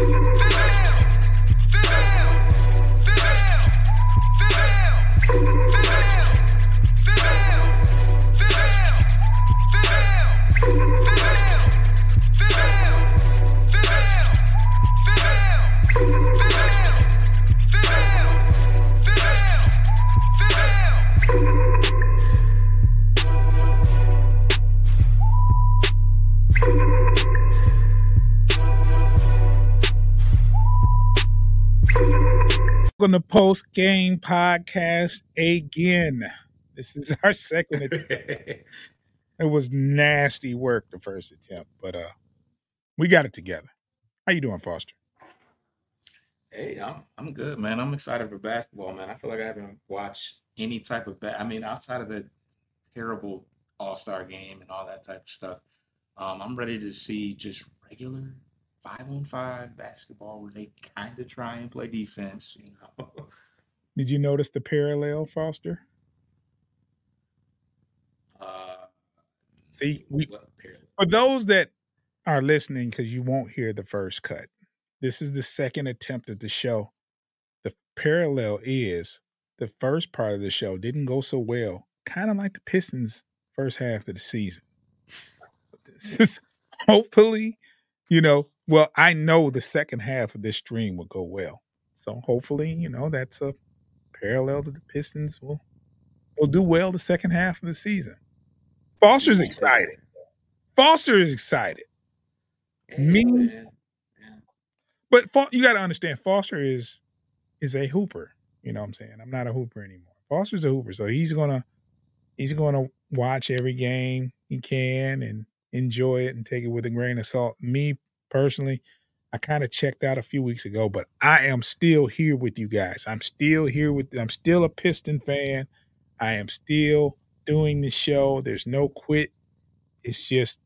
on post game podcast again. This is our second attempt. it was nasty work the first attempt, but uh we got it together. How you doing, Foster? Hey, I'm I'm good, man. I'm excited for basketball, man. I feel like I haven't watched any type of I mean, outside of the terrible All-Star game and all that type of stuff. Um, I'm ready to see just regular five on five basketball where they kind of try and play defense. You know. Did you notice the parallel, Foster? Uh, See, we for those that are listening, because you won't hear the first cut. This is the second attempt at the show. The parallel is the first part of the show didn't go so well, kind of like the Pistons' first half of the season. Hopefully, you know, well, I know the second half of this stream will go well. So hopefully, you know, that's a parallel to the Pistons will will do well the second half of the season. Foster's excited. Foster is excited. Me- But you got to understand, Foster is is a hooper. You know what I'm saying? I'm not a hooper anymore. Foster's a hooper, so he's gonna he's gonna watch every game he can and enjoy it and take it with a grain of salt. Me personally, I kind of checked out a few weeks ago, but I am still here with you guys. I'm still here with. I'm still a Piston fan. I am still doing the show. There's no quit. It's just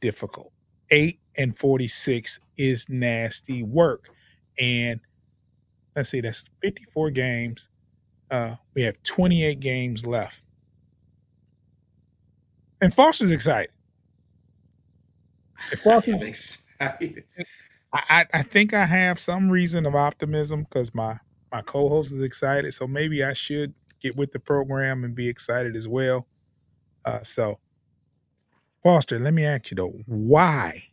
difficult. Eight and 46 is nasty work. And let's see, that's 54 games. Uh, we have 28 games left. And Foster's excited. If Foster- am I, I, think I have some reason of optimism because my, my co host is excited. So maybe I should get with the program and be excited as well. Uh, so, Foster, let me ask you though, why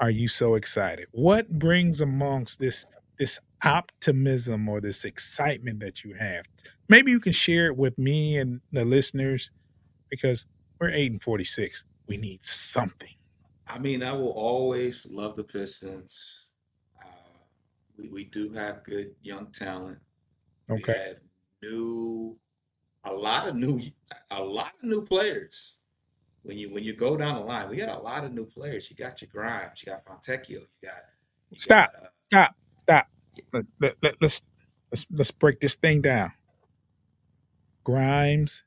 are you so excited? What brings amongst this this optimism or this excitement that you have? Maybe you can share it with me and the listeners because we're eight and forty six. We need something. I mean, I will always love the Pistons. Uh, we, we do have good young talent. We Okay. have new, a lot of new, a lot of new players. When you when you go down the line, we got a lot of new players. You got your Grimes, you got Fontecchio, you got you Stop. got, uh, Stop. Stop. Let, let, let, let's let's let's break this thing down. Grimes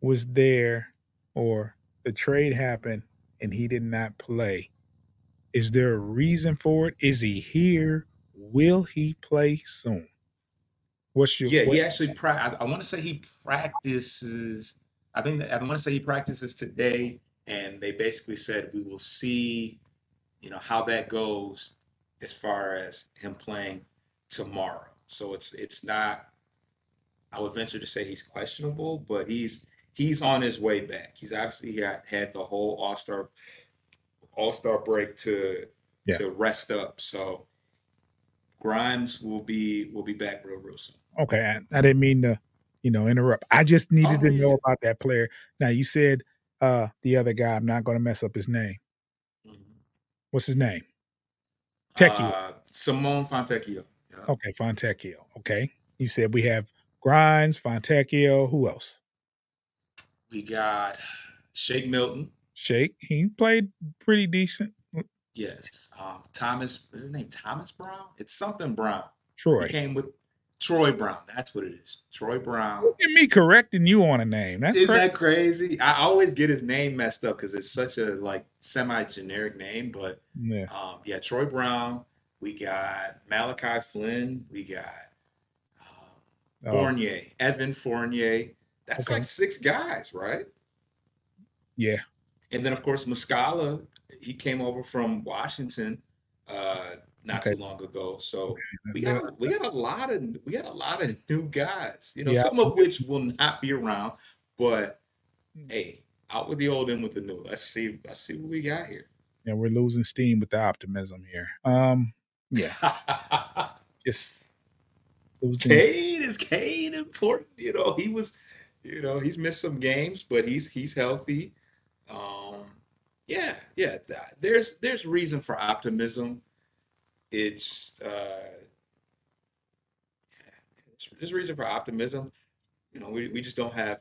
was there, or the trade happened, and he did not play. Is there a reason for it? Is he here? Will he play soon? What's your Yeah, what- he actually pra- I, I want to say he practices. I think that, I want to say he practices today, and they basically said we will see, you know, how that goes as far as him playing tomorrow. So it's it's not. I would venture to say he's questionable, but he's he's on his way back. He's obviously had had the whole All Star All Star break to Yeah. to rest up. So Grimes will be will be back real real soon. Okay, I, I didn't mean to, you know, interrupt. I just needed Oh, to yeah. know about that player. Now you said uh the other guy. I'm not going to mess up his name. Mhm. What's his name? Techie. Uh, Simone Fontecchio. Yeah. Okay, Fontecchio. Okay. You said we have Grimes, Fontecchio. Who else? We got Shake Milton. Shake. He played pretty decent. Yes. Um, Thomas. Is his name Thomas Brown? It's something Brown. He Troy. came with Troy Brown. That's what it is. Troy Brown. Look at me correcting you on a name. That's Isn't crazy. that crazy? I always get his name messed up because it's such a like semi-generic name. But yeah. um, yeah, Troy Brown. We got Malachi Flynn. We got um, Oh, Fournier, Evan Fournier. That's Okay. like six guys, right? yeah. And then, of course, Muscala, he came over from Washington. uh, not Okay. too long ago. So we got we got a lot of we got a lot of new guys. You know, Yeah. some of which will not be around, but Mm. hey, out with the old, in with the new. Let's see. Let's see what we got here. Yeah, we're losing steam with the optimism here. Um, yeah, just losing. Cade is Cade important. You know, he was, you know, he's missed some games, but he's he's healthy. Um, yeah, yeah. There's there's reason for optimism. It's uh, there's reason for optimism. You know, we we just don't have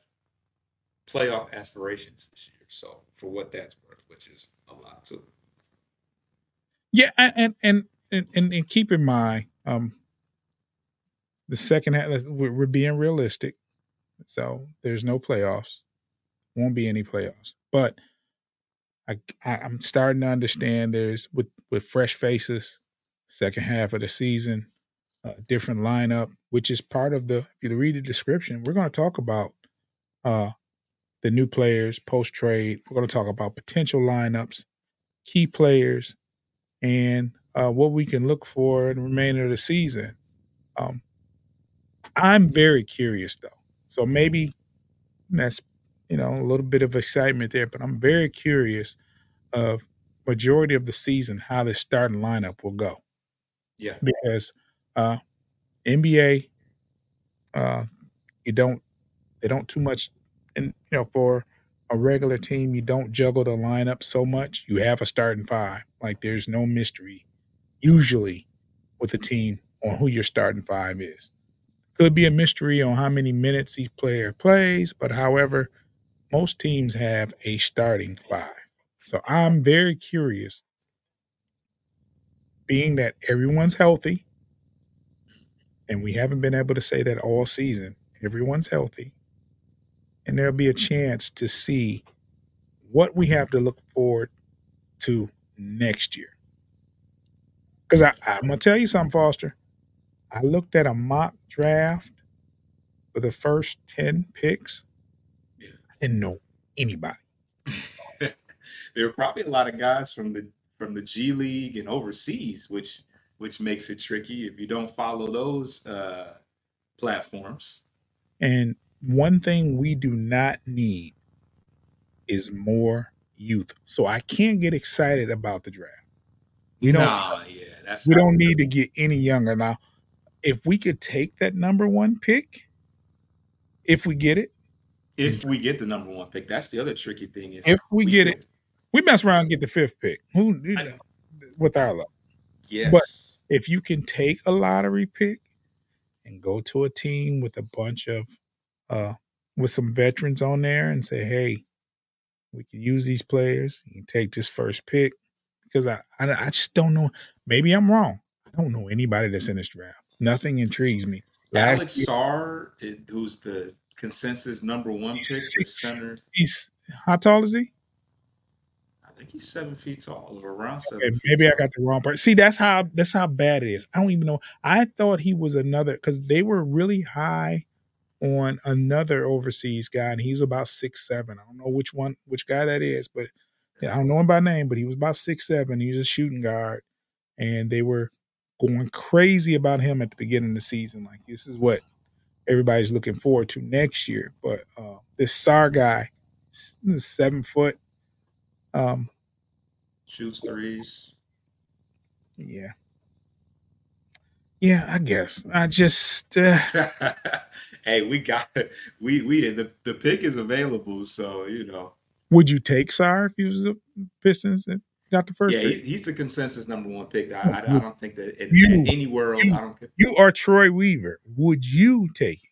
playoff aspirations this year. So for what that's worth, which is a lot too. Yeah, and and and and, and keep in mind, um, the second half we're being realistic, so there's no playoffs, won't be any playoffs. But I, I I'm starting to understand there's with with fresh faces, second half of the season, uh, different lineup, which is part of the. If you read the description, we're going to talk about uh the new players post trade. We're going to talk about potential lineups, key players, and uh, what we can look for in the remainder of the season. Um, I'm very curious though, so maybe that's you know a little bit of excitement there, but I'm very curious of majority of the season how the starting lineup will go. Yeah, because uh, NBA uh, you don't they don't too much and you know for a regular team you don't juggle the lineup so much you have a starting five. Like there's no mystery usually with a team on who your starting five is could be a mystery on how many minutes each player plays but however most teams have a starting five so i'm very curious being that everyone's healthy and we haven't been able to say that all season everyone's healthy and there'll be a chance to see what we have to look forward to next year. Because I'm going to tell you something, Foster. I looked at a mock draft for the first 10 picks. Yeah. I didn't know anybody. there are probably a lot of guys from the from the G League and overseas, which which makes it tricky if you don't follow those uh, platforms. And one thing we do not need is more youth. So I can't get excited about the draft. We don't Nah, yeah, that's we don't need to get any younger now. If we could take that number one pick, if we get it, if we get the number one pick. That's the other tricky thing is if we, get it, we mess around and get the fifth pick. Who you know, with our luck? Yes, But If you can take a lottery pick and go to a team with a bunch of uh with some veterans on there and say, hey, we can use these players. You can take this first pick because I, I I just don't know. Maybe I'm wrong. I don't know anybody that's in this draft. Nothing intrigues me. Last Alex year- Sarr, who's the consensus number one pick, six- center. He's how tall is he? I think he's seven feet tall, or around seven. Okay, feet maybe I got the wrong part. See, that's how that's how bad it is. I don't even know. I thought he was another because they were really high on another overseas guy, and he's about six seven. I don't know which one, which guy that is, but I don't know him by name. But he was about six seven. He was a shooting guard, and they were going crazy about him at the beginning of the season. Like this is what everybody's looking forward to next year. But uh, this Sarr guy, s- seven foot. Um, shoots threes. Yeah. Yeah, I guess. I just uh, hey, we got it. we we the the pick is available, so you know. would you take Sarr if you was the Pistons and got the first Yeah, he, he's the consensus number one pick. I, I, I don't think that in, You- in any world, you- I don't. You are Troy Weaver. Would you take it?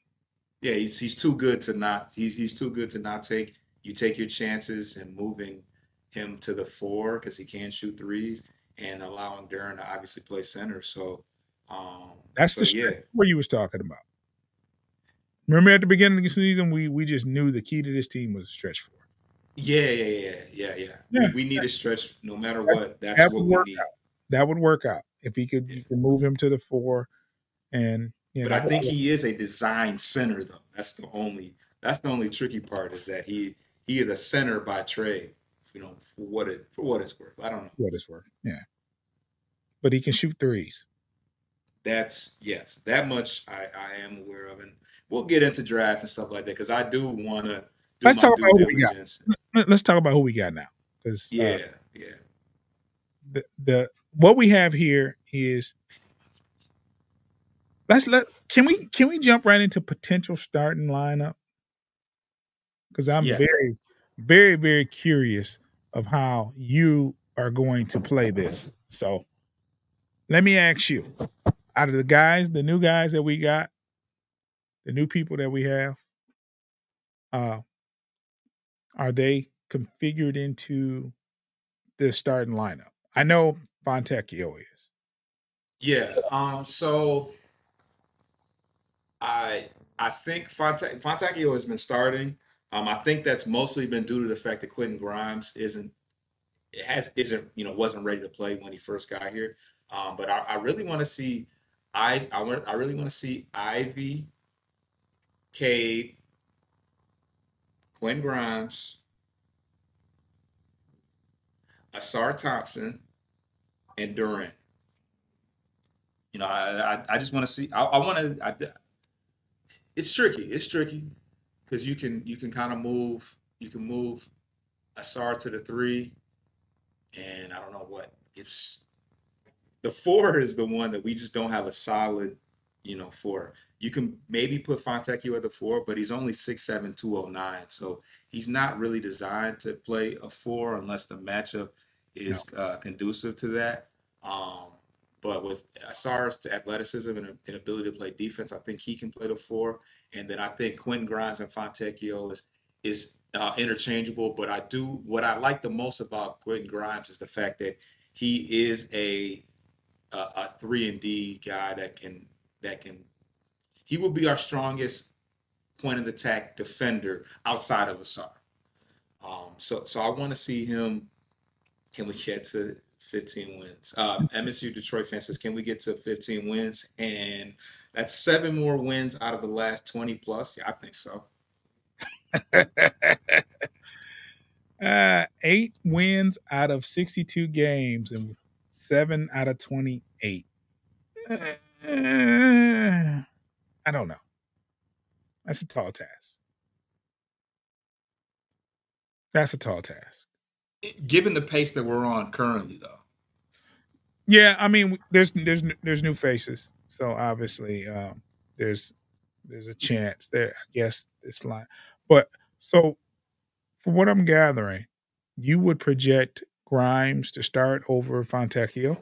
Yeah, he's he's too good to not. He's he's too good to not take. You take your chances and moving him to the four because he can shoot threes, and allowing Duren to obviously play center. So, um, That's so the yeah, where you was talking about. Remember at the beginning of the season, we we just knew the key to this team was a stretch four. Yeah, yeah, yeah, yeah, yeah. Yeah. We, we need a stretch no matter what. That's that what we need. That would work out if he could. Yeah. You move him to the four, and yeah, But I think he is a design center, though. That's the only that's the only tricky part is that he he is a center by trade. You know, for what it for what it's worth. I don't know. what it's worth. Yeah. but he can shoot threes. That's yes, that much I, I am aware of, and we'll get into draft and stuff like that because I do want to. Let's talk about who we got. Let's talk about who we got now, because yeah, uh, yeah. The the what we have here is let's let can we can we jump right into potential starting lineup because I'm yeah. very very very curious of how you are going to play this. So let me ask you out of the guys, the new guys that we got, the new people that we have, uh, are they configured into the starting lineup? I know Fontecchio is. Yeah. Um. So I I think Fonte- Fontecchio has been starting. Um. I think that's mostly been due to the fact that Quentin Grimes isn't it has isn't you know wasn't ready to play when he first got here. Um. But I, I really want to see I I want I really want to see Ivey, Cade, Quinn Grimes, Ausar Thompson, and Duren. You know, I I, I just want to see. I, I want to. It's tricky. It's tricky because you can you can kind of move. You can move Ausar to the three, and I don't know what if the four is the one that we just don't have a solid, you know, four. You can maybe put Fontecchio at the four, but he's only 6'7", 209. So he's not really designed to play a four unless the matchup is no. uh, conducive to that. Um, but with Ausar's athleticism and, and, ability to play defense, I think he can play the four. And then I think Quentin Grimes and Fontecchio is is uh, interchangeable. But I do what I like the most about Quentin Grimes is the fact that he is a a, a three and D guy that can that can he will be our strongest point of attack defender outside of Ausar. Um, so so I want to see him. Can we get to 15 wins? Uh, MSU Detroit fans says, can we get to 15 wins? And that's seven more wins out of the last 20 plus. Yeah, I think so. uh, eight wins out of 62 games, and seven out of 28. Uh, I don't know. That's a tall task. That's a tall task. Given the pace that we're on currently, though. Yeah, I mean, there's there's there's new faces, so obviously um, there's there's a chance there. I guess this line, but so from what I'm gathering, you would project Grimes to start over Fontecchio?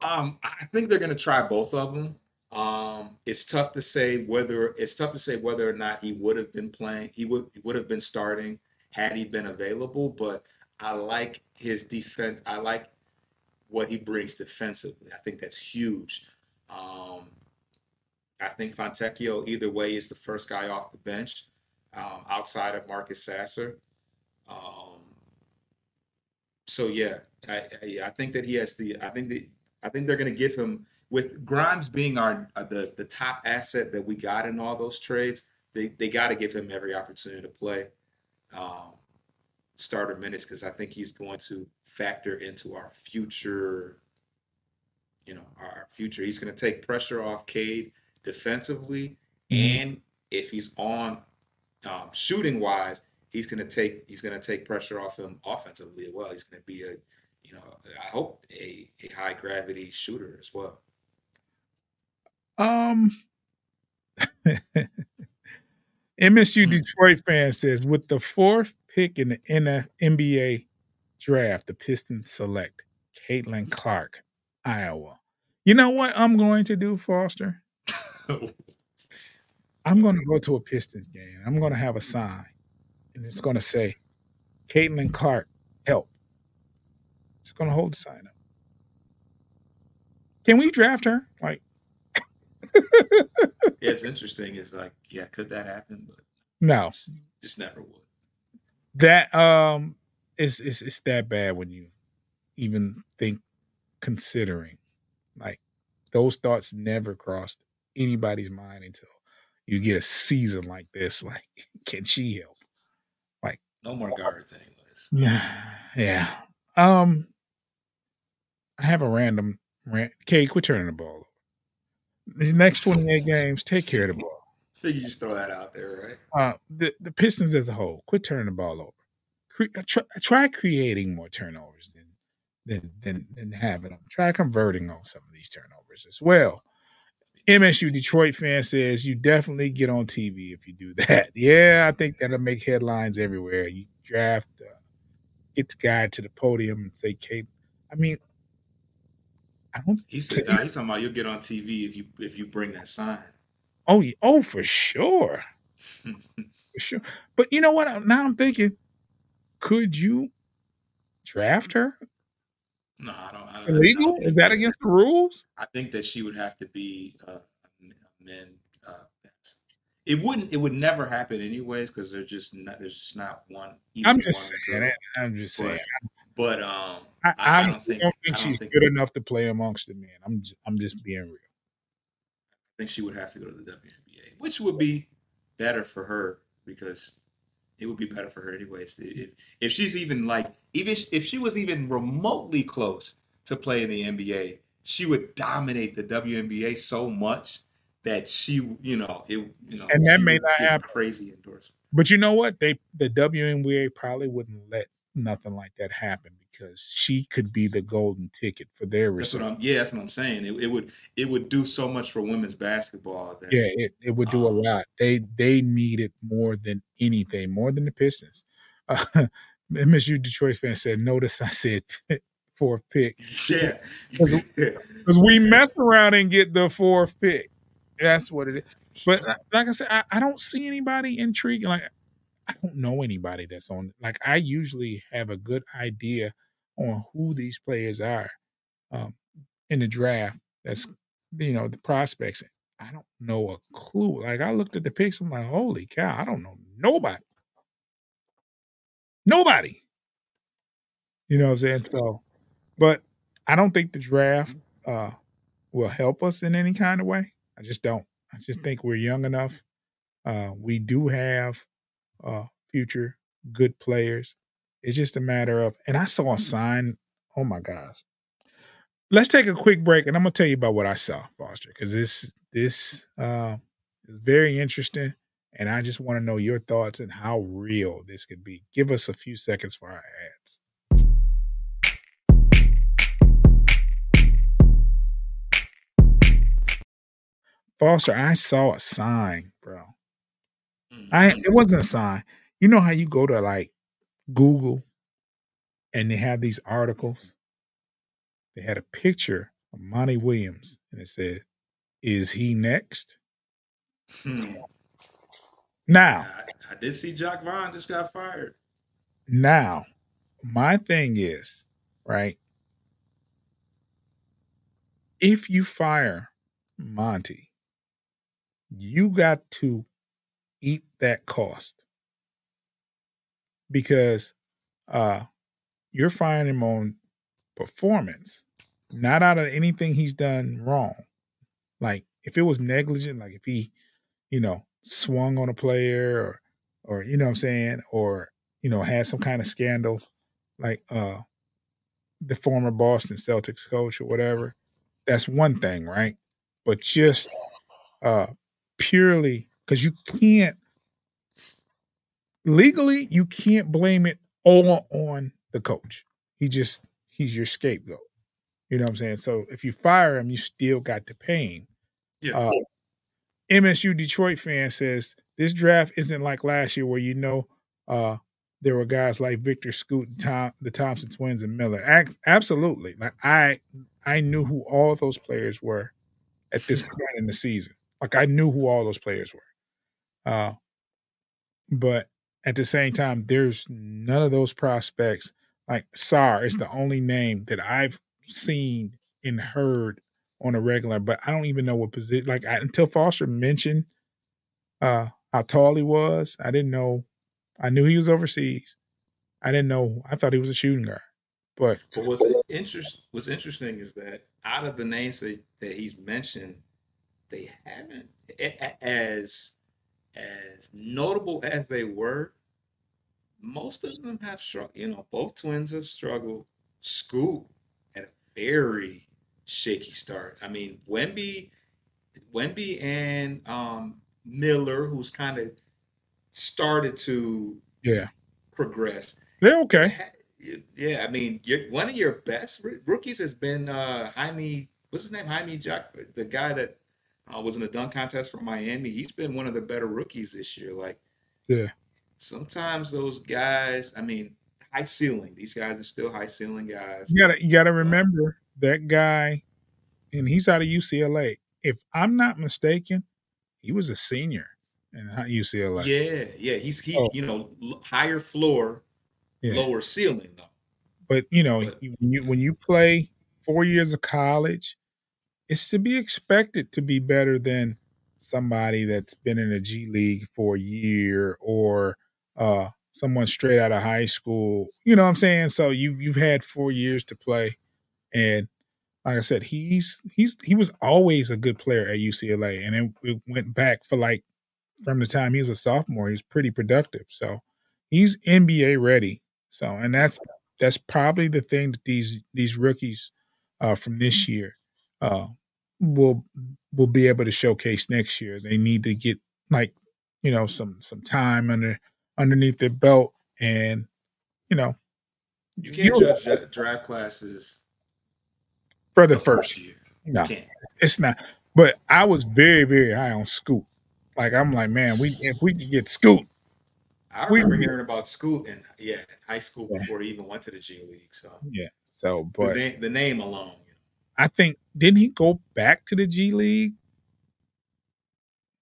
Um, I think they're going to try both of them. Um, it's tough to say whether it's tough to say whether or not he would have been playing. He would he would have been starting had he been available. But I like his defense. I like what he brings defensively. I think that's huge. Um, I think Fontecchio either way is the first guy off the bench um, outside of Marcus Sasser. Um, so yeah, I, I, I think that he has the. I think that I think they're going to give him with Grimes being our uh, the the top asset that we got in all those trades. They they got to give him every opportunity to play um, starter minutes because I think he's going to factor into our future. You know, our future. He's going to take pressure off Cade defensively, mm-hmm. and if he's on um, shooting wise, he's going to take he's going to take pressure off him offensively as well. He's going to be a you know I hope a, a high gravity shooter as well. Um, MSU Detroit fan says with the fourth pick in the NBA draft, the Pistons select Caitlin Clark, Iowa. You know what I'm going to do, Foster? I'm going to go to a Pistons game. I'm going to have a sign and it's going to say, Caitlin Clark, help. It's going to hold the sign up. Can we draft her? Like, yeah, it's interesting. It's like, yeah, could that happen? But no, just, just never would. That um, it's it's it's that bad when you even think considering like those thoughts never crossed anybody's mind until you get a season like this. Like, can she help? Like, no more guards, anyways. Yeah, yeah. Um, I have a random Rant, K, quit turning the ball These next 28 games, take care of the ball. Figure you just throw that out there, right? Uh, the, the Pistons as a whole, quit turning the ball over. Cre- uh, try, try, creating more turnovers than, than, than, than having them. Try converting on some of these turnovers as well. MSU Detroit fan says you definitely get on TV if you do that. Yeah, I think that'll make headlines everywhere. You draft, uh, get the guy to the podium and say, "Kate." I mean. He said he's talking about you'll get on TV if you if you bring that sign. Oh, yeah, oh, for sure, for sure. But you know what? Now I'm thinking, could you draft her? No, I don't. I don't Illegal? I don't Is that against the rules? I think that she would have to be uh, a men. Uh, it wouldn't. It would never happen anyways because there's just not. There's just not one. I'm just saying. Girl. I'm just saying. But, um, I, I, I don't think, don't think she's think good enough to play amongst the men. I'm. Just, I'm just being real. I think she would have to go to the WNBA, which would be better for her because it would be better for her anyways. If if she's even like even if she was even remotely close to playing the NBA, she would dominate the WNBA so much that she, you know, it, you know, and that may not happen. Crazy endorsement. But you know what? They the WNBA probably wouldn't let nothing like that happen because she could be the golden ticket for their. That's what I'm. Yeah, that's what I'm saying. It, it would it would do so much for women's basketball. That, yeah, it, it would do um, a lot. They they need it more than anything, more than the Pistons. Uh, MSU Detroit fan said, "Notice I said fourth pick." Yeah, because we mess around and get the fourth pick. That's what it is. But like I said, I, I don't see anybody intriguing. Like I don't know anybody that's on. Like I usually have a good idea on who these players are um, in the draft. That's you know the prospects. I don't know a clue. Like I looked at the picks, I'm like, holy cow, I don't know nobody. Nobody. You know what I'm saying? So, but I don't think the draft uh, will help us in any kind of way. I just don't. I just think we're young enough. Uh, we do have uh, future good players. It's just a matter of, and I saw a sign. Oh my gosh. Let's take a quick break, and I'm gonna tell you about what I saw, Foster, because this this uh, is very interesting, and I just want to know your thoughts and how real this could be. Give us a few seconds for our ads. Foster, I saw a sign. I mm-hmm. it wasn't a sign. You know how you go to like Google and they have these articles? They had a picture of Monty Williams and it said, Is he next? Hmm. Now I, I did see Jacque Vaughn just got fired. Now, my thing is, right? If you fire Monty, you got to eat that cost because uh you're firing him on performance, not out of anything he's done wrong. Like if it was negligent, like if he, you know, swung on a player or or you know what I'm saying, or you know, had some kind of scandal, like uh the former Boston Celtics coach or whatever, that's one thing, right? But just uh purely because you can't legally you can't blame it all on the coach. He just he's your scapegoat. You know what I'm saying? So if you fire him, you still got the pain. Yeah. Uh, MSU Detroit fan says this draft isn't like last year where you know uh, there were guys like Victor Scoot, Tom, the Thompson twins, and Miller. Ac- absolutely, like I I knew who all those players were at this point in the season. Like I knew who all those players were. Uh, but at the same time, there's none of those prospects. Like Sarr is the only name that I've seen and heard on a regular, but I don't even know what position. Like I, until Foster mentioned uh, how tall he was, I didn't know. I knew he was overseas. I didn't know. I thought he was a shooting guard. But, but what's interest what's interesting is that out of the names that, that he's mentioned, they haven't as as notable as they were, most of them have struggled. You know, both twins have struggled. school at a very, shaky start. I mean, Wemby, Wemby and um, Miller, who's kind of started to Yeah. progress. They're okay. Yeah, I mean, one of your best rookies has been uh, Jaime. What's his name? Jaime Jack, the guy that uh, was in the dunk contest for Miami. He's been one of the better rookies this year. Like, Yeah. sometimes those guys. I mean, high ceiling. These guys are still high ceiling guys. You gotta you gotta remember that guy, and he's out of UCLA. If I'm not mistaken, he was a senior in UCLA. Yeah, yeah. He's he. Oh. You know, higher floor, Yeah. lower ceiling though. But you know, But- when you when you play four years of college, it's to be expected to be better than somebody that's been in a G League for a year or uh someone straight out of high school. You know what I'm saying? So you've you've had four years to play. And like I said, he's he's he was always a good player at UCLA. And it, it went back for like from the time he was a sophomore, he was pretty productive. So he's NBA ready. So and that's that's probably the thing that these these rookies uh, from this year uh, will will be able to showcase next year. They need to get like you know some some time under underneath their belt, and you know You can't judge dra- draft classes for the the first. year. No, You can't. it's not. But I was very very high on Scoot. Like I'm like, man, we if we could get Scoot, I We- remember hearing about Scoot in yeah high school Yeah. before he even went to the G League. So yeah. So, the, but name, the name alone. I think didn't he go back to the G League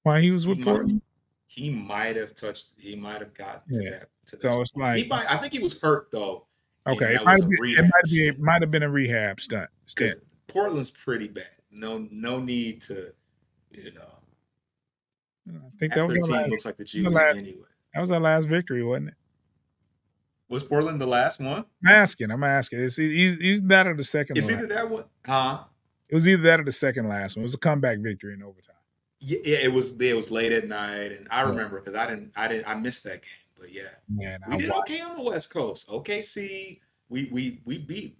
while he was with Portland? He might have touched. He might have gotten to Yeah. that. To So it's point. like he might. I think he was hurt though. okay, it might been, it might be it might have been a rehab stunt. because. Portland's pretty bad. No, no need to. You know, I think that was their our team last, looks like the G League last- anyway. that was our last victory, wasn't it? Was Portland the last one? I'm asking. I'm asking. It's he's, he's that or the second. It's either that one, huh? It was either that or the second last one. It was a comeback victory in overtime. Yeah, yeah, it was. It was late at night, and I remember because I didn't. I didn't. I missed that game. But yeah, Man, we I did watched. okay on the West Coast. OKC, we we we beat.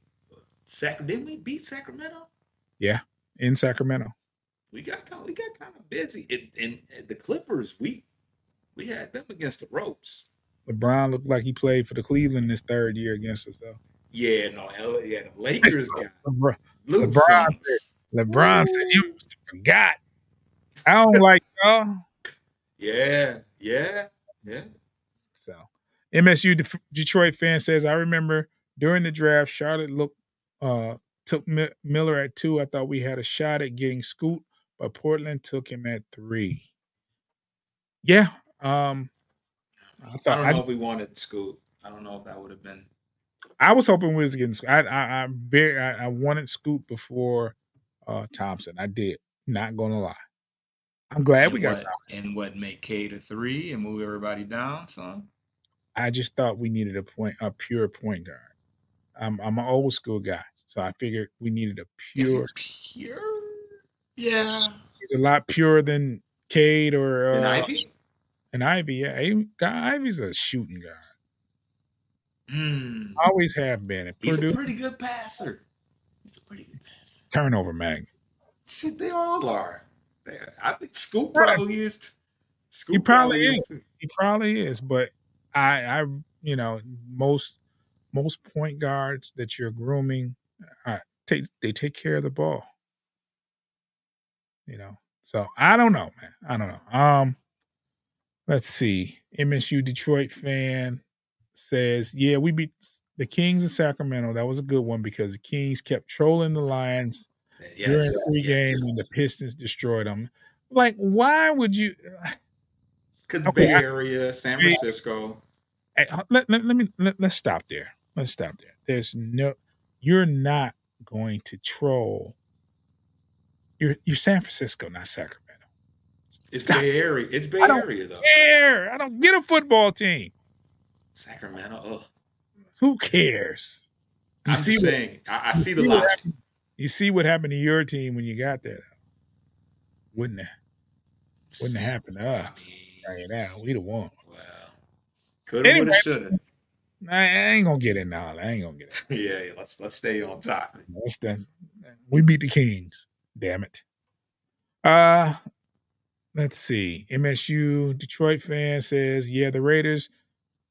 Sac, didn't we beat Sacramento? Yeah, in Sacramento. We got kind. We got kind of busy. It, and the Clippers, we we had them against the ropes. LeBron looked like he played for the Cleveland this third year against us, though. Yeah, no, L- yeah, the Lakers got LeBron, LeBron said, "You forgot." I don't like y'all. Yeah, yeah, yeah. So, MSU De- Detroit fan says, "I remember during the draft, Charlotte looked uh, took Mi- Miller at two. I thought we had a shot at getting Scoot, but Portland took him at three. Yeah, um, I I thought don't I, know if we wanted Scoot. I don't know if that would have been. I was hoping we was getting. Scoot. I I I very I, I wanted Scoot before uh, Thompson. I did. Not gonna lie. I'm glad we and got. what, and what make K to three and move everybody down, son. I just thought we needed a point, a pure point guard. I'm I'm an old school guy, so I figured we needed a pure. pure? Yeah. He's a lot purer than Cade or uh, Ivey? An Ivey. Ivey's a shooting guard. Hmm. Always have been. At He's Purdue, a pretty good passer. He's a pretty good passer. turnover magnet. Shit, they all are. They, I think Scoot probably is. T- Scoot He probably is. is. He probably is, but I, I, you know, most most point guards that you're grooming, uh, take they take care of the ball. You know, so I don't know, man. I don't know. Um, let's see. MSU Detroit fan says, "Yeah, we beat the Kings in Sacramento. That was a good one because the Kings kept trolling the Lions Yes, during the three yes. and the Pistons destroyed them. Like, why would you?" Uh, Cause Okay, Bay I- Area, San Francisco. Hey, let, let, let me let, let's stop there. Let's stop there. There's no you're not going to troll. You're you're San Francisco, not Sacramento. It's Bay Area. It's Bay I don't Area though. care. I don't get a football team. Sacramento. Ugh. Who cares? You I'm see what, saying. I, I see the see logic. happened- you see what happened to your team when you got there. Wouldn't have wouldn't have happened to us. Right now, we'd have won. well, coulda, Anyway. woulda, shoulda. I, I ain't gonna get in all. that. I ain't gonna get it. Yeah, yeah, let's let's stay on topic. That's the We beat the Kings. Damn it. Uh let's see. MSU Detroit fan says, yeah, the Raiders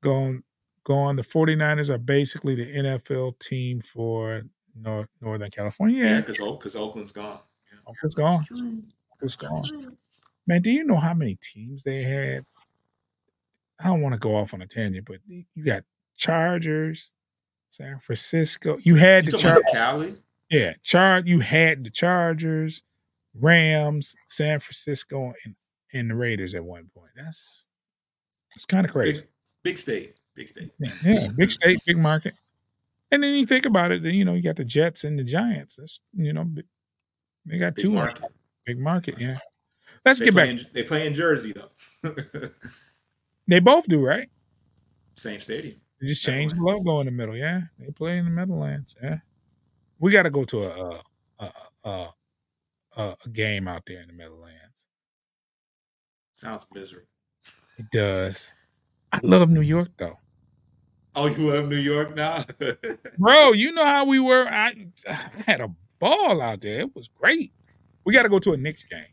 going going. The 49ers are basically the NFL team for North Northern California. Yeah, Yeah, because because Oakland's gone. Yeah. Oakland's gone. True. Oakland's gone. Man, do you know how many teams they had? I don't want to go off on a tangent, but you got Chargers, San Francisco. You had You the Chargers. Cali? yeah, Char. You had the Chargers, Rams, San Francisco, and and the Raiders at one point. That's it's kind of crazy. Big, big state. Big state. Yeah, big state, big market. And then you think about it, then you know you got the Jets and the Giants. That's you know big- they got Big two market. big market. Yeah. Let's They get back. in, they play in Jersey though. They both do, right? Same stadium. They just changed the logo in the middle. Yeah, they play in the Meadowlands. Yeah, we got to go to a a, a a a a game out there in the Meadowlands. Sounds miserable. It does. I love New York though, Oh, you love New York now? bro. You know how we were. I, I had a ball out there. It was great. We got to go to a Knicks game.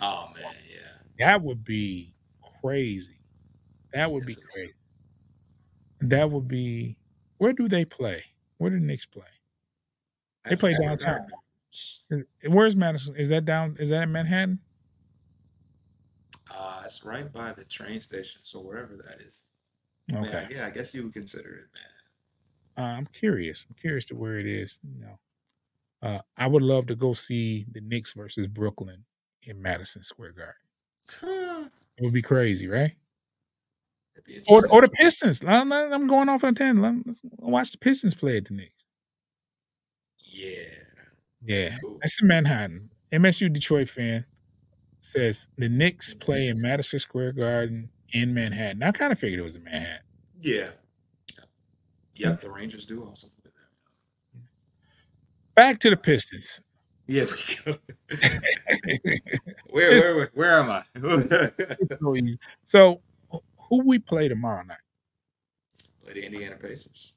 oh man, yeah. That would be crazy. That would be Yes, is. crazy. That would be. Where do they play? Where do the Knicks play? They play downtown. Where's Madison? Is that down? Is that in Manhattan? Uh, it's right by the train station, so wherever that is. Okay. yeah, I guess you would consider it, man. Uh, I'm curious. I'm curious to where it is. You know, uh, I would love to go see the Knicks versus Brooklyn in Madison Square Garden. It would be crazy, right? Or or the Pistons. I'm, I'm going off on a ten. Let- Let's watch the Pistons play at the Knicks. Yeah. Yeah, that's in Manhattan. MSU Detroit fan says the Knicks mm-hmm. play in Madison Square Garden in Manhattan. I kind of figured it was in Manhattan. Yeah. Yes, the Rangers do also. Back to the Pistons. Yeah, where, where, where, where am I? so, who we play tomorrow night? play the Indiana Pacers.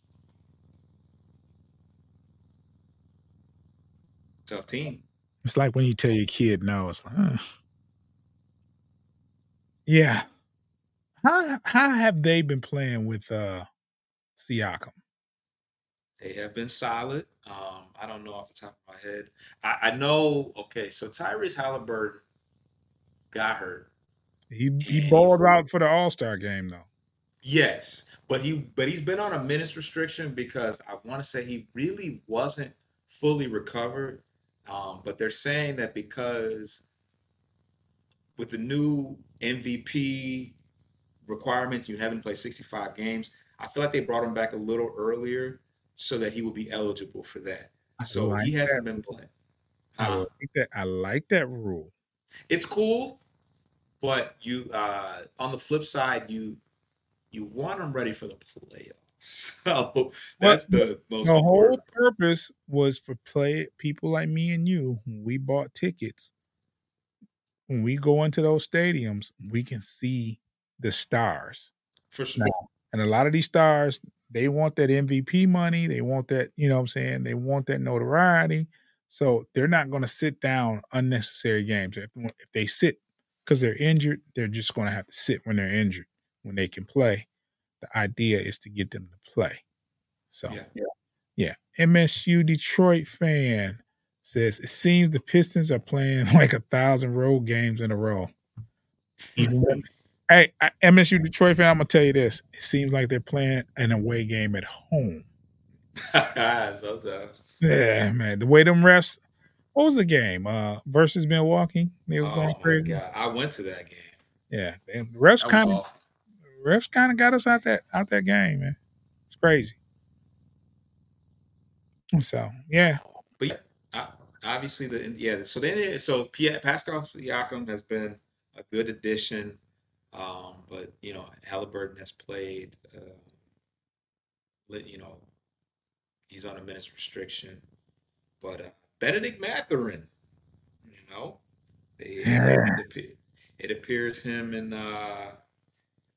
Tough team. It's like when you tell your kid no. It's like, huh. yeah. How how have they been playing with uh Siakam? They have been solid. Um, I don't know off the top of my head. I, I know. Okay, so Tyrese Haliburton got hurt. He he balled out for the All Star game though. Yes, but he but he's been on a minutes restriction because I want to say he really wasn't fully recovered. Um, but they're saying that because with the new MVP requirements, you haven't played 65 games. I feel like they brought him back a little earlier so that he would be eligible for that. I So like he hasn't that. been playing. I like that. I like that rule. it's cool, but you uh, on the flip side, you you want them ready for the playoffs. So that's the most The whole purpose was for play people like me and you. When we bought tickets, when we go into those stadiums, we can see the stars. For sure. And a lot of these stars, they want that MVP money. They want that, you know what I'm saying? They want that notoriety. So they're not going to sit down unnecessary games. If, if they sit because they're injured, they're just going to have to sit when they're injured. When they can play, the idea is to get them to play. So, Yeah. yeah. MSU Detroit fan says it seems the Pistons are playing like a thousand road games in a row. Even hey, I- MSU Detroit fan, I'm gonna tell you this: it seems like they're playing an away game at home. Sometimes. Yeah, man. The way them refs. What was the game? Uh, versus Milwaukee. They were Oh going my crazy. God. I went to that game. Yeah, they- the refs kind of awful. Refs kind of got us out that out that game, man. It's crazy. So yeah, But yeah, obviously the yeah. So then so Pascal Siakam has been a good addition, um, but you know Haliburton has played. Uh, you know, he's on a minutes restriction, but uh, Bennedict Mathurin, you know, they, Yeah. it appears him and uh,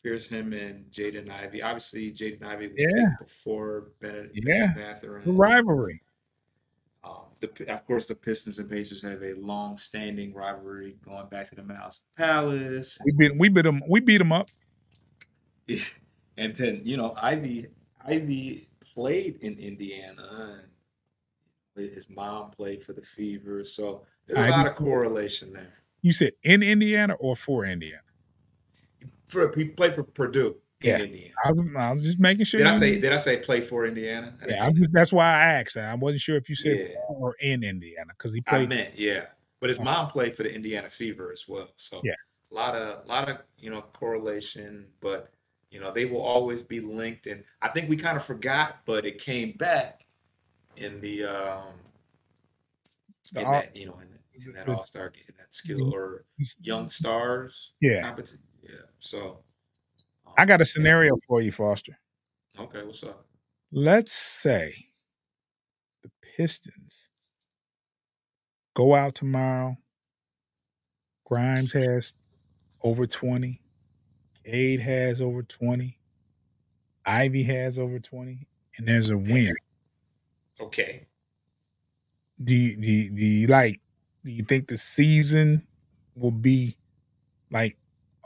appears him and Jaden Ivey. Obviously, Jaden Ivey was Yeah. picked before Bennedict Yeah. Mathurin. the rivalry. Um, the, of course, the Pistons and Pacers have a long-standing rivalry going back to the Mouse Palace. We beat we beat them we beat them up. and then you know Ivey Ivey played in Indiana and his mom played for the Fever, so there's a lot of correlation there. You said in Indiana or for Indiana? For he played for Purdue in Yeah. Indiana. I was, I was just making sure. Did I say did I say play for Indiana? I Yeah, just, that's why I asked. I wasn't sure if you said Yeah. or in Indiana because he I played. meant yeah, but his Oh. mom played for the Indiana Fever as well. So Yeah. a lot of lot of you know correlation, but you know they will always be linked. And I think we kind of forgot, but it came back in the um in all- that you know in, in that All Star in that skill or Young Stars Yeah, competition. Yeah. So um, I got a yeah. scenario for you, Foster. Okay, what's up? Let's say the Pistons go out tomorrow. Grimes has over 20. Cade has over 20. Ivey has over 20. And there's a win. Okay. Do you, do you, do you like, do you think the season will be like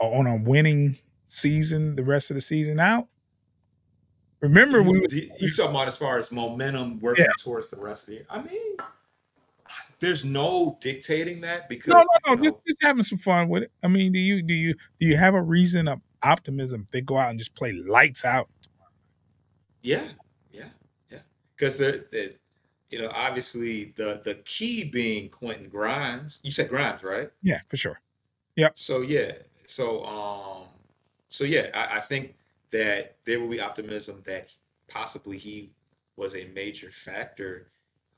Uh, on a winning season the rest of the season out? Remember, we You, talking about as far as momentum working towards the rest of the year? I mean, there's no dictating that because No, no, no. you Just, know, just having some fun with it. I mean, do you do you do you have a reason of optimism if they go out and just play lights out? yeah, yeah, yeah. Because they're, they you know, obviously the the key being Quentin Grimes. You said Grimes, right? Yeah, for sure. Yep. So yeah, so um, so yeah, I, I think that there will be optimism that possibly he was a major factor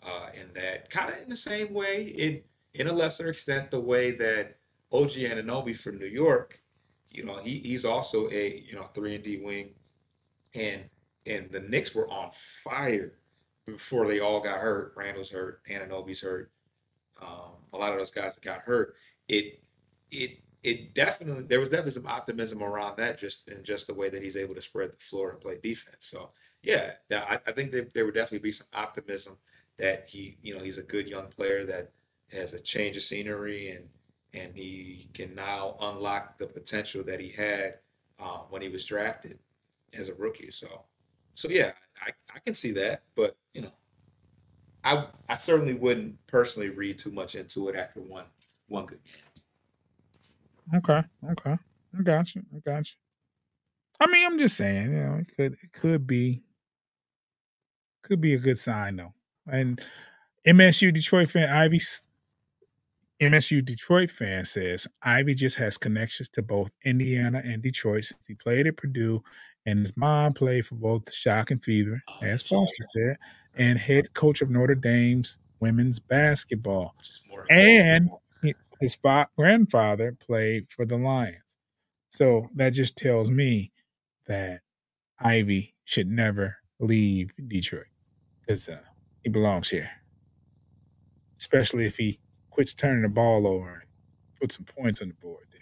uh, in that, kind of in the same way, in in a lesser extent, the way that OG Anunoby from New York, you know, he he's also a you know three and D wing, and and the Knicks were on fire before they all got hurt. Randle's hurt, Anunoby's hurt, um, a lot of those guys that got hurt. It it it definitely there was definitely some optimism around that just in just the way that he's able to spread the floor and play defense. So yeah, I, I think there, there would definitely be some optimism that he, you know, he's a good young player that has a change of scenery and and he can now unlock the potential that he had uh, when he was drafted as a rookie. So so yeah, I, I can see that, but you know, I I certainly wouldn't personally read too much into it after one one good game. Okay, okay. I got you. I got you. I mean, I'm just saying, you know, it could it could be could be a good sign though. And MSU Detroit fan Ivey MSU Detroit fan says Ivey just has connections to both Indiana and Detroit since he played at Purdue and his mom played for both Shock and Fever, as Foster said, and head coach of Notre Dame's women's basketball. which is more And his fa- grandfather played for the Lions. So that just tells me that Ivey should never leave Detroit because uh, he belongs here, especially if he quits turning the ball over and puts some points on the board. There.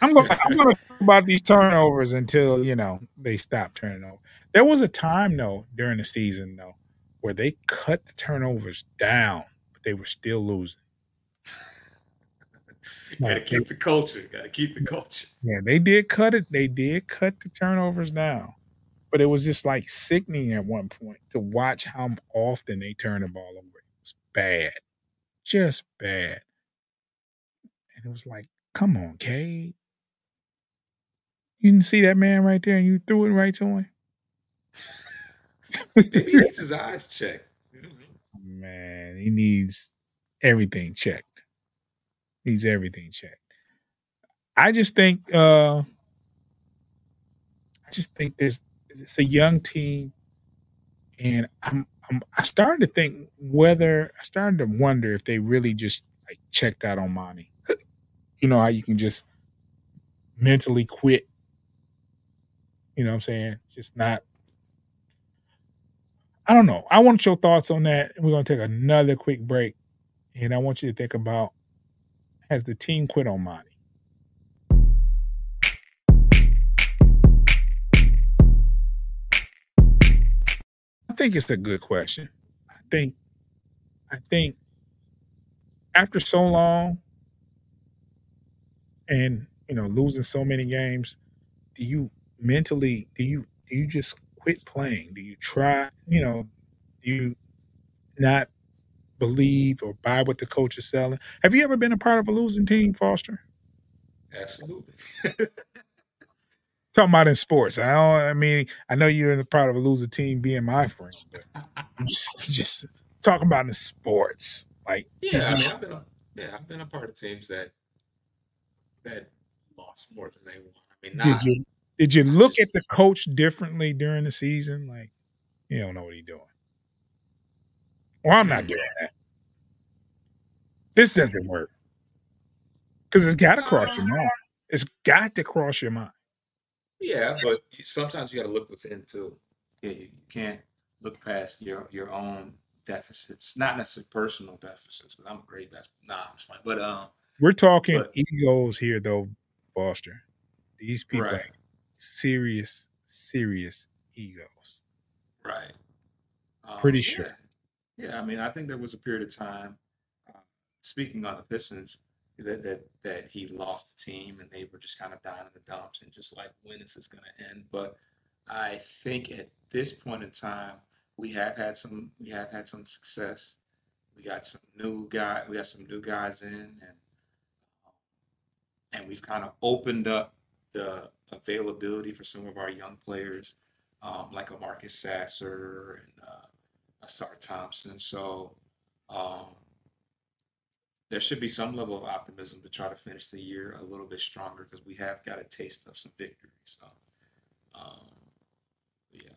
I'm gonna I'm gonna talk about these turnovers until you know they stop turning over. There was a time though during the season though where they cut the turnovers down, but they were still losing. Got to keep the culture. Got to keep the culture. Yeah, they did cut it. They did cut the turnovers down, but it was just like sickening at one point to watch how often they turn the ball over. It was bad, just bad. And it was like, come on, Cade. You didn't see that man right there, and you threw it right to him. Maybe he needs his eyes checked. You know what I mean? Man, he needs everything checked. Needs everything checked. I just think uh I just think there's it's a young team and I'm, I'm I started to think whether I started to wonder if they really just like checked out on Monty. You know how you can just mentally quit. You know what I'm saying? Just not I don't know. I want your thoughts on that. We're going to take another quick break. And I want you to think about has the team quit on Monty? I think it's a good question. I think, I think, after so long, and you know, losing so many games, do you mentally do you do you just quit playing? Do you try? You know, do you not believe or buy what the coach is selling? Have you ever been a part of a losing team, Foster? Absolutely. Talking about in sports. I don't. I mean, I know you're in a part of a losing team, being my friend, but I'm just just talking about in sports. Like, yeah, I mean, I've been a, yeah, I've been a part of teams that that lost more than they won. I mean, not, did you did you look at the coach differently during the season? Like, you don't know what he's doing. Well, I'm not doing that. This doesn't work because it's got to cross your mind. It's got to cross your mind. Yeah, but sometimes you got to look within too. Yeah, you can't look past your your own deficits, not necessarily personal deficits. Because I'm a great basketball. Nah, I'm just fine. But um, we're talking but, egos here, though, Foster. These people right. serious, serious egos. Right. Um, Pretty sure. Yeah. I mean, I think there was a period of time. Uh, speaking on the Pistons, that that that he lost the team and they were just kind of dying in the dumps and just like when is this going to end? But I think at this point in time, we have had some we have had some success. We got some new guy we got some new guys in and and we've kind of opened up the availability for some of our young players, um, like a Marcus Sasser and uh, Ausar Thompson. So um, there should be some level of optimism to try to finish the year a little bit stronger because we have got a taste of some victory. So, um, yeah.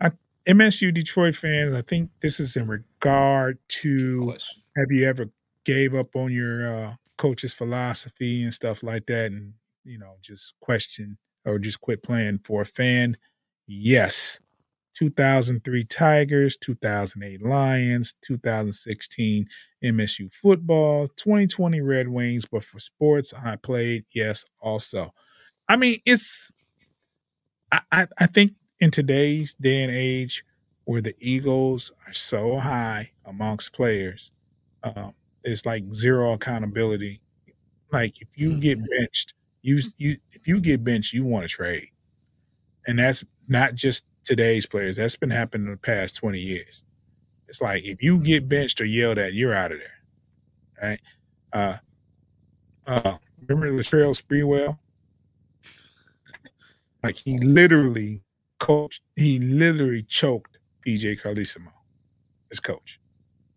I, MSU Detroit fans, I think this is in regard to have you ever gave up on your uh, coach's philosophy and stuff like that, and you know just question or just quit playing for a fan? Yes. 2003 Tigers, 2008 Lions, 2016 MSU football, 2020 Red Wings. But for sports, I played, yes, also. I mean, it's, I, I, I think in today's day and age where the Eagles are so high amongst players, um, it's like zero accountability. Like if you get benched, you you if you get benched, you want to trade, and that's not just today's players. That's been happening in the past twenty years. It's like if you get benched or yelled at, you're out of there, right? Uh, uh, remember Latrell Sprewell? Like he literally coached, he literally choked PJ Carlesimo, his coach.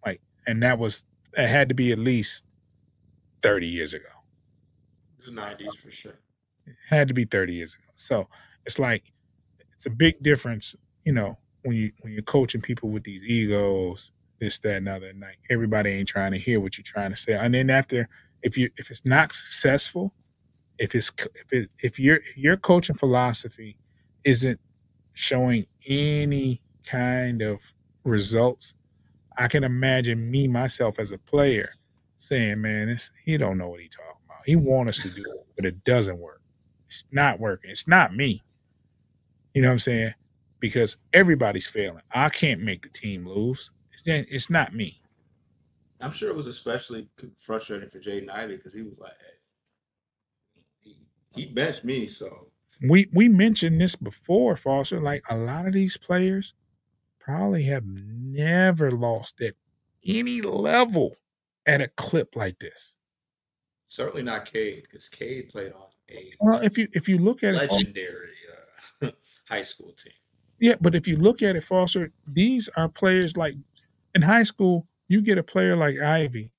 Like, and that was it had to be at least 30 years ago. The 90s for sure. It had to be 30 years ago. So it's like it's a big difference, you know, when you when you're coaching people with these egos, this, that, and other. And like everybody ain't trying to hear what you're trying to say. And then after if you if it's not successful, if it's if it, if your your coaching philosophy isn't showing any kind of results, I can imagine me myself as a player saying, "Man, this, he don't know what he talking about. He want us to do it, but it doesn't work. It's not working. It's not me. You know what I'm saying? Because everybody's failing. I can't make the team lose. It's it's not me. I'm sure it was especially frustrating for Jaden Ivey because he was like, hey, he, he benched me, so we we mentioned this before, Foster. Like a lot of these players probably have never lost at any level at a clip like this. Certainly not Cade, because Cade played on a well. If you if you look at legendary it, high school team. Yeah, but if you look at it, Foster, these are players like in high school. You get a player like Ivey.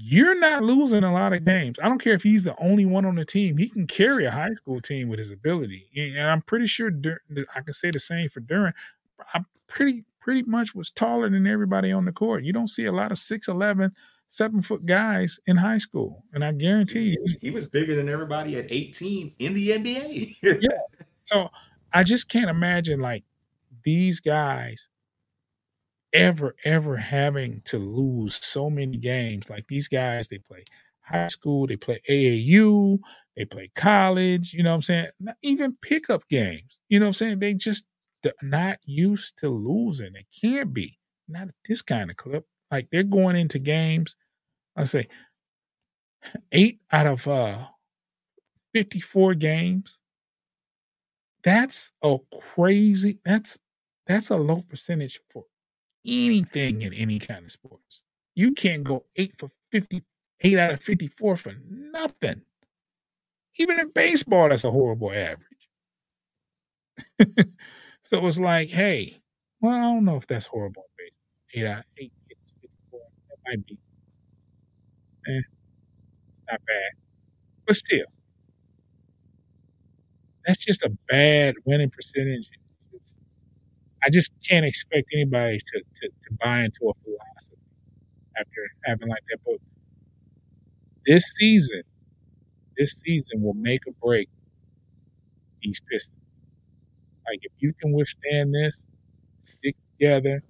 You're not losing a lot of games. I don't care if he's the only one on the team. He can carry a high school team with his ability, and I'm pretty sure I can say the same for Duren. I pretty pretty much was taller than everybody on the court. You don't see a lot of 6'11, seven foot guys in high school. And I guarantee you he was bigger than everybody at 18 in the NBA. yeah. So I just can't imagine like these guys ever, ever having to lose so many games. Like these guys, they play high school, they play AAU, they play college, you know what I'm saying? Not even pickup games. You know what I'm saying? They just not used to losing. It can't be. not this kind of clip. Like they're going into games. I say eight out of uh 54 games. That's a crazy. That's that's a low percentage for anything in any kind of sports. You can't go eight for 50, eight out of 54 for nothing. Even in baseball, that's a horrible average. so it's like, hey, well, I don't know if that's horrible. Eight out eight, eight, 54. That might be. Eh, not bad. But still, that's just a bad winning percentage. I just can't expect anybody to, to, to buy into a philosophy after having like that. But this season, this season will make or break these Pistons. Like if you can withstand this, stick together,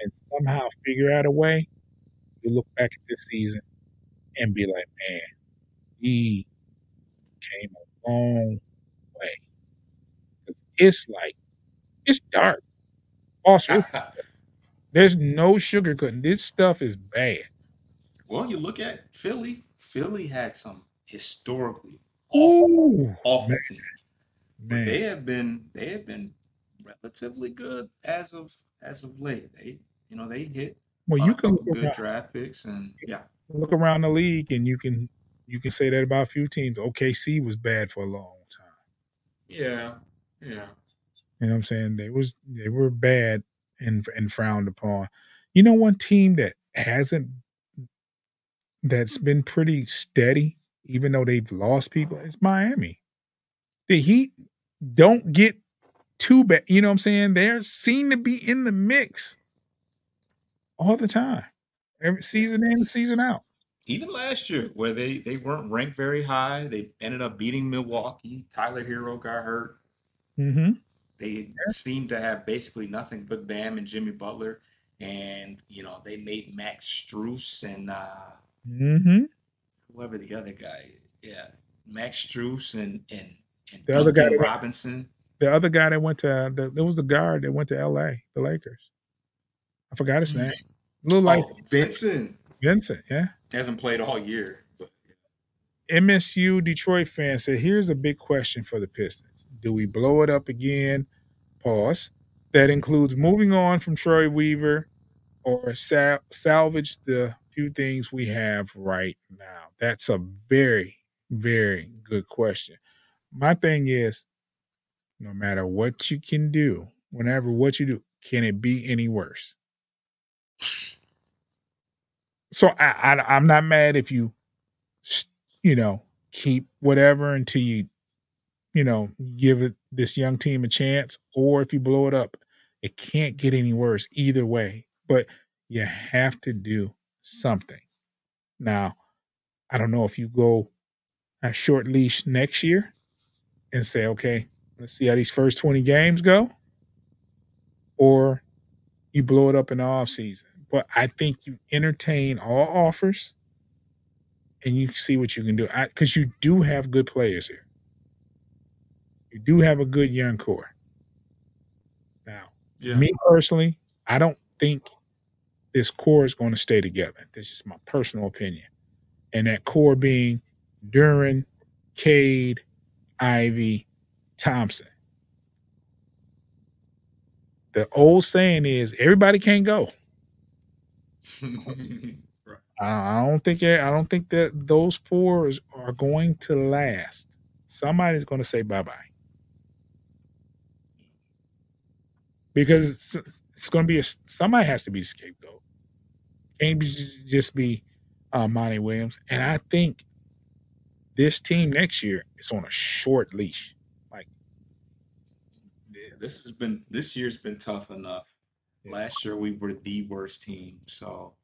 and somehow figure out a way, you look back at this season and be like, man, we came a long it's like it's dark. Also, there's no sugarcoating. This stuff is bad. Well, you look at Philly. Philly had some historically awful, Ooh, awful man, teams. But man. they have been they have been relatively good as of as of late. They you know they hit Well, you can look good around, draft picks and yeah. look around the league, and you can you can say that about a few teams. OKC was bad for a long time. Yeah. Yeah. You know what I'm saying? They was they were bad and and frowned upon. You know, one team that hasn't that's been pretty steady, even though they've lost people, is Miami. The Heat don't get too bad. You know what I'm saying? They seem to be in the mix all the time, every season in, season out. Even last year, where they they weren't ranked very high, they ended up beating Milwaukee. Tyler Herro got hurt. Mm-hmm. They seemed to have basically nothing but Bam and Jimmy Butler, and you know they made Max Strus and uh, Mm-hmm. whoever the other guy, yeah, Max Strus and and and The other guy Duncan that- Robinson. The other guy that went to the there was a guard that went to L.A. The Lakers. I forgot his name. Little like Oh, Vincent Vincent. Yeah. hasn't played all year, but MSU Detroit fan said, "Here's a big question for the Pistons: Do we blow it up again? Pause. That includes moving on from Troy Weaver, or sal- salvage the few things we have right now. That's a very, very good question. My thing is, no matter what you can do, whenever what you do, can it be any worse? So I, I I'm not mad if you, you know, keep whatever until you, you know, give it this young team a chance, or if you blow it up, it can't get any worse either way. But you have to do something. Now, I don't know if you go a short leash next year and say, okay, let's see how these first 20 games go, or you blow it up in the off season. But I think you entertain all offers and you see what you can do. Because you do have good players here. You do have a good young core. Now, yeah, me personally, I don't think this core is going to stay together. That's just my personal opinion. And that core being Duren, Cade, Ivey, Thompson. The old saying is everybody can't go. right. I I don't think I don't think that those four are going to last. Somebody's going to say bye bye because it's, it's going to be a somebody has to be a scapegoat. Can't be, just be uh, Monty Williams. And I think this team next year is on a short leash. Like This has been this year's been tough enough. Yeah. Last year we were the worst team, so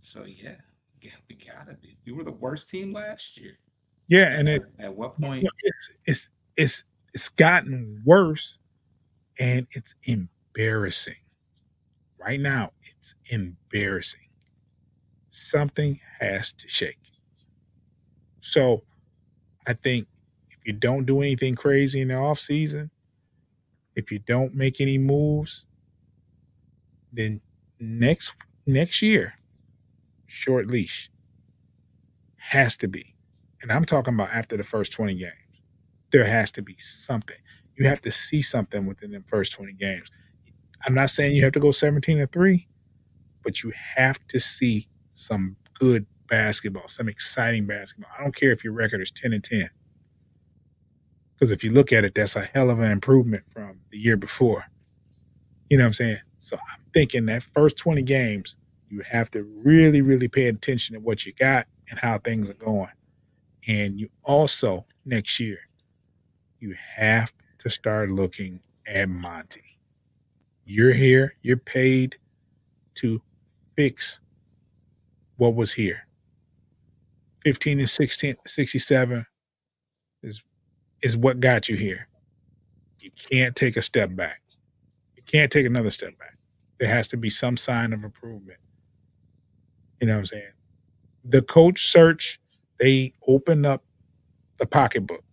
so yeah, yeah, we gotta be. We were the worst team last year. yeah, and it At what point? it's it's it's it's gotten worse and it's embarrassing right now it's embarrassing something has to shake so i think if you don't do anything crazy in the off season if you don't make any moves then next next year, short leash has to be, and I'm talking about after the first 20 games. There has to be something. You have to see something within the first 20 games. I'm not saying you have to go 17 to 3, but you have to see some good basketball, some exciting basketball. I don't care if your record is 10 and 10. Because if you look at it, that's a hell of an improvement from the year before. You know what I'm saying? So I'm thinking that first 20 games, you have to really, really pay attention to what you got and how things are going. And you also, next year, you have to start looking at Monty. You're here, you're paid to fix what was here. 15 and 16, 67 is is what got you here. You can't take a step back. You can't take another step back. There has to be some sign of improvement. You know what I'm saying? The coach search, they open up the pocketbook.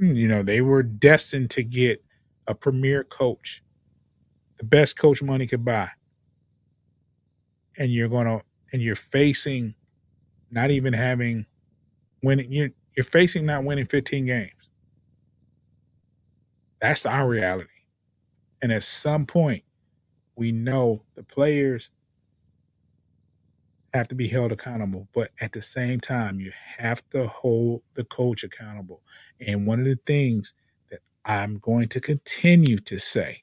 Mm, you know, they were destined to get a premier coach, the best coach money could buy. And you're going to, and you're facing not even having winning, you're, you're facing not winning 15 games. That's our reality. And at some point, we know the players have to be held accountable, but at the same time, you have to hold the coach accountable. And one of the things that I'm going to continue to say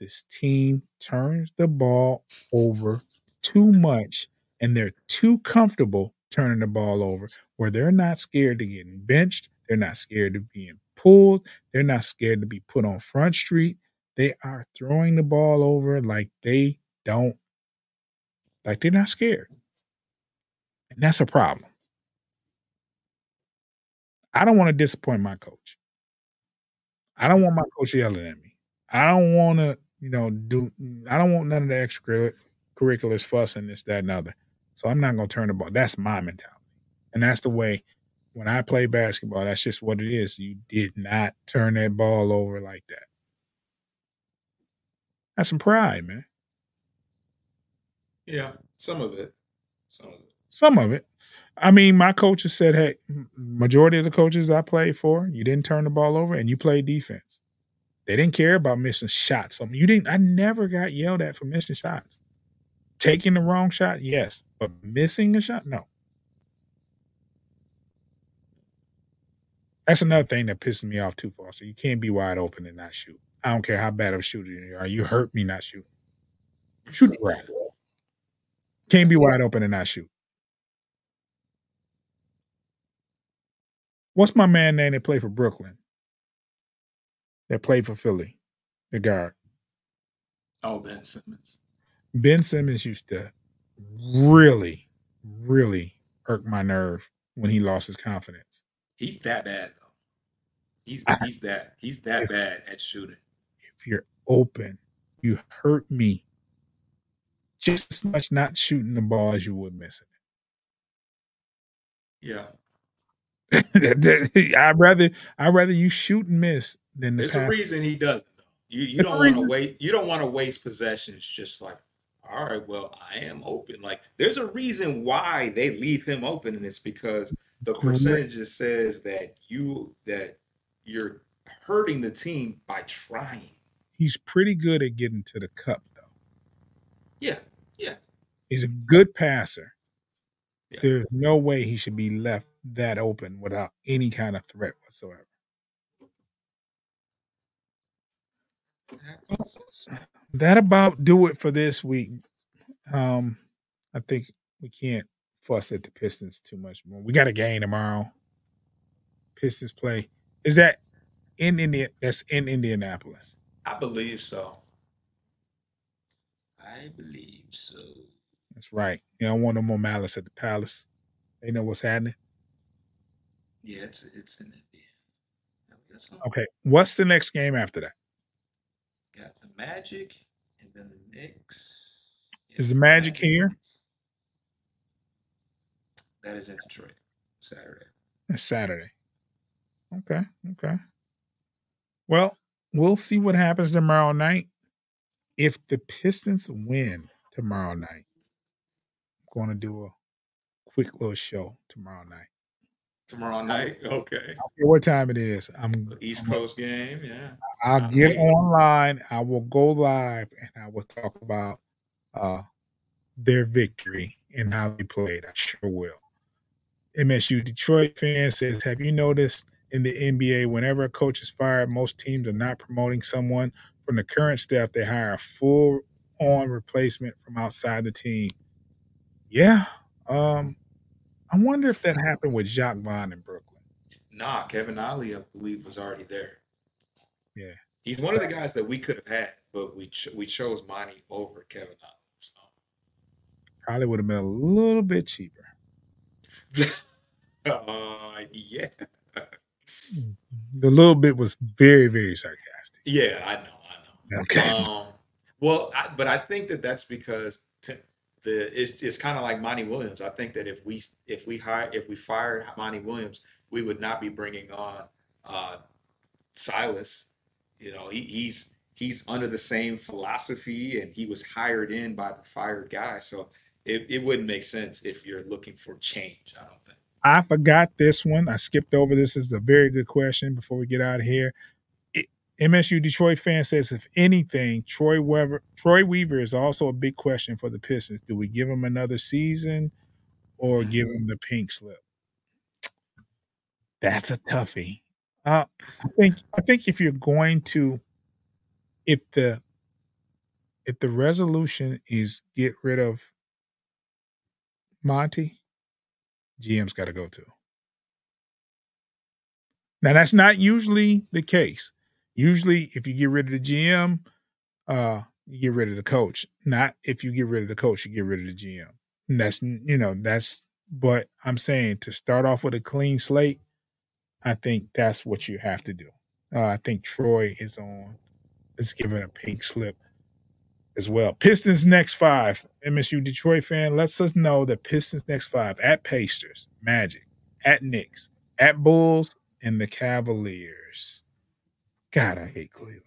this team turns the ball over too much and they're too comfortable turning the ball over where they're not scared to getting benched. They're not scared of being pulled. They're not scared to be put on front street. They are throwing the ball over like they don't, like they're not scared. And that's a problem. I don't want to disappoint my coach. I don't want my coach yelling at me. I don't want to, you know, do, I don't want none of the extracurriculars fussing this, that, and other. So I'm not going to turn the ball. That's my mentality. And that's the way when I play basketball, that's just what it is. You did not turn that ball over like that. That's some pride, man. Yeah, some of it. Some of it. Some of it. I mean, my coaches said, hey, majority of the coaches I played for, you didn't turn the ball over and you played defense. They didn't care about missing shots. I mean, you didn't, I never got yelled at for missing shots. Taking the wrong shot, yes. But missing a shot, no. That's another thing that pisses me off too, Foster. You can't be wide open and not shoot. I don't care how bad of a shooter you are. You hurt me not shooting. Shoot the right. Can't be wide open and not shoot. What's my man name that played for Brooklyn? That played for Philly, the guard. Oh, Ben Simmons. Ben Simmons used to really, really irk my nerve when he lost his confidence. He's that bad though. He's he's that he's that bad at shooting. If you're open, you hurt me just as much not shooting the ball as you would missing it. Yeah. I'd rather I'd rather you shoot and miss than the There's a reason he doesn't. You you don't want to wait you don't want to waste possessions just like all right, well, I am open. Like there's a reason why they leave him open, and it's because the percentage says that you that you're hurting the team by trying. He's pretty good at getting to the cup, though. Yeah, yeah. He's a good passer. Yeah. There's no way he should be left that open without any kind of threat whatsoever. That about do it for this week. Um, I think we can't fuss at the Pistons too much more. We got a game tomorrow. Pistons play. Is that in India? That's in Indianapolis. I believe so. I believe so. That's right. You don't want no more malice at the palace. They know what's happening. Yeah, it's it's in India. Okay. What's the next game after that? Got the Magic and then the Knicks. Is the Magic here? That is in Detroit. Saturday. It's Saturday. Okay. Okay. Well, we'll see what happens tomorrow night. if the Pistons win tomorrow night, I'm going to do a quick little show tomorrow night. Tomorrow night, okay. Care what time it is. I'm East I'm- Coast game, yeah. I'll get online. I will go live and I will talk about uh their victory and how they played. I sure will. MSU Detroit fan says, Have you noticed in the NBA, whenever a coach is fired, most teams are not promoting someone from the current staff. They hire a full on replacement from outside the team. Yeah. Um, I wonder if that happened with Jacque Vaughn in Brooklyn. Nah, Kevin Ollie, I believe, was already there. Yeah. He's one of the guys that we could have had, but we ch- we chose Monty over Kevin Ollie. Probably would have been a little bit cheaper. Uh, yeah, The little bit was very, very sarcastic. yeah, I know, I know. Okay. Um, well, I, but I think that that's because t- the it's it's kind of like Monty Williams. I think that if we if we hire if we fired Monty Williams, we would not be bringing on uh, Silas. You know, he, he's he's under the same philosophy, and he was hired in by the fired guy. So it, it wouldn't make sense if you're looking for change. I don't think. I forgot this one. I skipped over this. This is a very good question before we get out of here. MSU Detroit fan says, if anything, Troy Weaver, Troy Weaver is also a big question for the Pistons. Do we give him another season or give him the pink slip? That's a toughie. Uh, I think I think if you're going to, if the if the resolution is get rid of Monty, GM's got to go too. Now that's not usually the case. Usually, if you get rid of the GM, uh, you get rid of the coach. Not if you get rid of the coach, you get rid of the GM. And that's you know that's. But I'm saying to start off with a clean slate, I think that's what you have to do. Uh, I think Troy is on. Is given a pink slip as well. Pistons next five. MSU Detroit fan lets us know that Pistons next five at Pacers, Magic, at Knicks, at Bulls, and the Cavaliers. God, I hate Cleveland.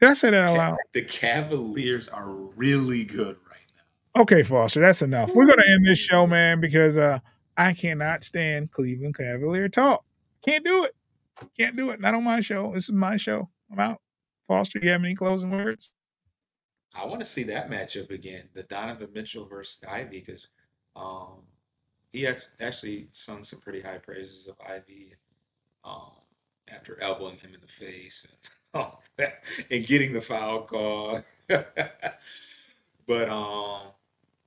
Did I say that out loud? The Cavaliers are really good right now. Okay, Foster, that's enough. We're gonna end this show, man, because uh I cannot stand Cleveland Cavalier talk. Can't do it. Can't do it. Not on my show. This is my show. I'm out. Foster, you have any closing words? I want to see that matchup again, the Donovan Mitchell versus Ivey, because um, he has actually sung some pretty high praises of Ivey um, after elbowing him in the face and, all that, and getting the foul call. but um,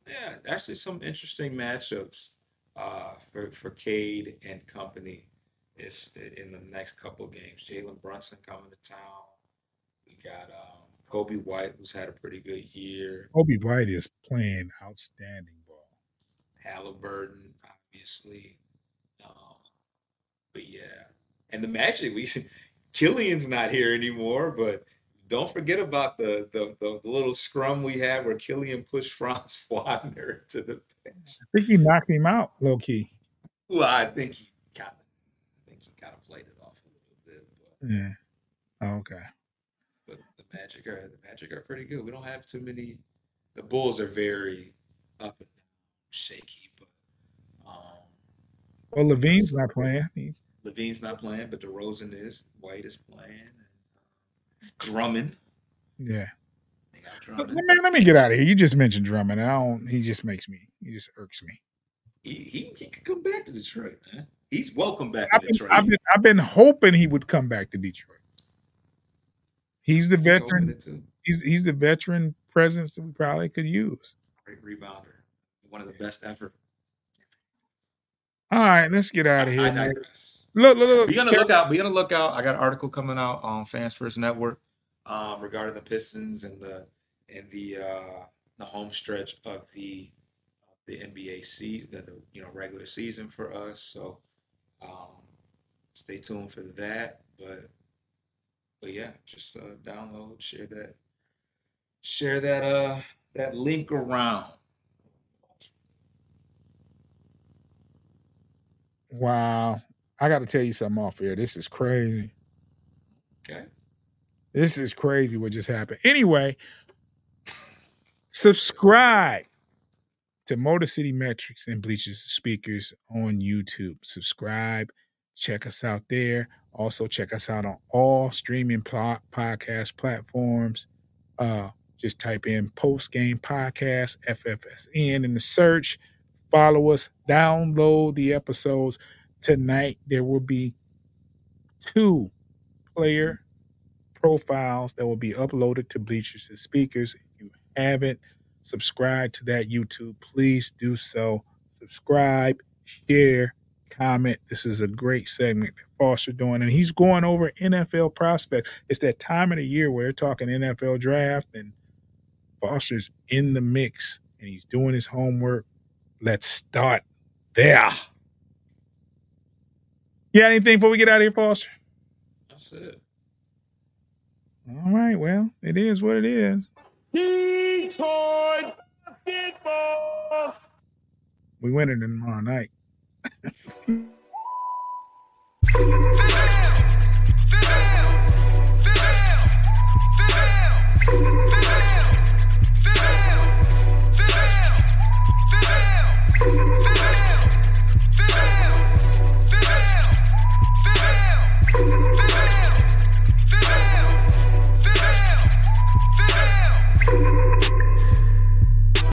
yeah, actually some interesting matchups uh, for for Cade and company is in the next couple games. Jalen Brunson coming to town. We got um, Coby White, who's had a pretty good year. Coby White is playing outstanding ball. Haliburton, obviously. Um, but yeah, and the Magic, we Killian's not here anymore, but don't forget about the the, the little scrum we had where Killian pushed Franz Wagner to the bench. I think he knocked him out, low key. Well, I think he kind of, I think he kind of played it off a little bit, but, Yeah. Oh, okay. but the Magic are the Magic are pretty good. We don't have too many. The Bulls are very up and down, shaky, but um, Well, LaVine's not playing. He, LaVine's not playing, but DeRozan is. White is playing. Drummond. yeah. They got Let, Drummond. let me, let me get out of here. You just mentioned Drummond. I don't. He just makes me. He just irks me. He, he, he could come back to Detroit, man. He's welcome back I've to been, Detroit. I've been, I've been hoping he would come back to Detroit. He's the He's veteran. He's he's the veteran presence that we probably could use. Great rebounder. One of the best ever. All right, let's get out of here. I man. Digress. Look, look, look. Be on the Tell- lookout. Be on the lookout. I got an article coming out on Fans First Network um, regarding the Pistons and the and the uh, the home stretch of the the NBA season, the, the you know regular season for us. So um, stay tuned for that. But but yeah, just uh, download, share that, share that uh that link around. Wow, I got to tell you something off here. This is crazy. Okay. This is crazy what just happened. Anyway, subscribe to Motor City Metrics and Bleachers Speakers on YouTube. Subscribe. Check us out there. Also, check us out on all streaming pl- podcast platforms. Uh, just type in Post Game Podcast, FFSN in the search. Follow us, download the episodes. Tonight, there will be two player profiles that will be uploaded to Bleachers and Speakers. If you haven't subscribed to that YouTube, please do so. Subscribe, share, comment. This is a great segment that Foster doing, and he's going over NFL prospects. It's that time of the year where they're talking NFL draft, and Foster's in the mix, and he's doing his homework. Let's start there. You got anything before we get out of here, Foster? That's it. All right. Well, it is what it is. Detroit basketball. We win it tomorrow night. Fidel! Fidel! Fidel!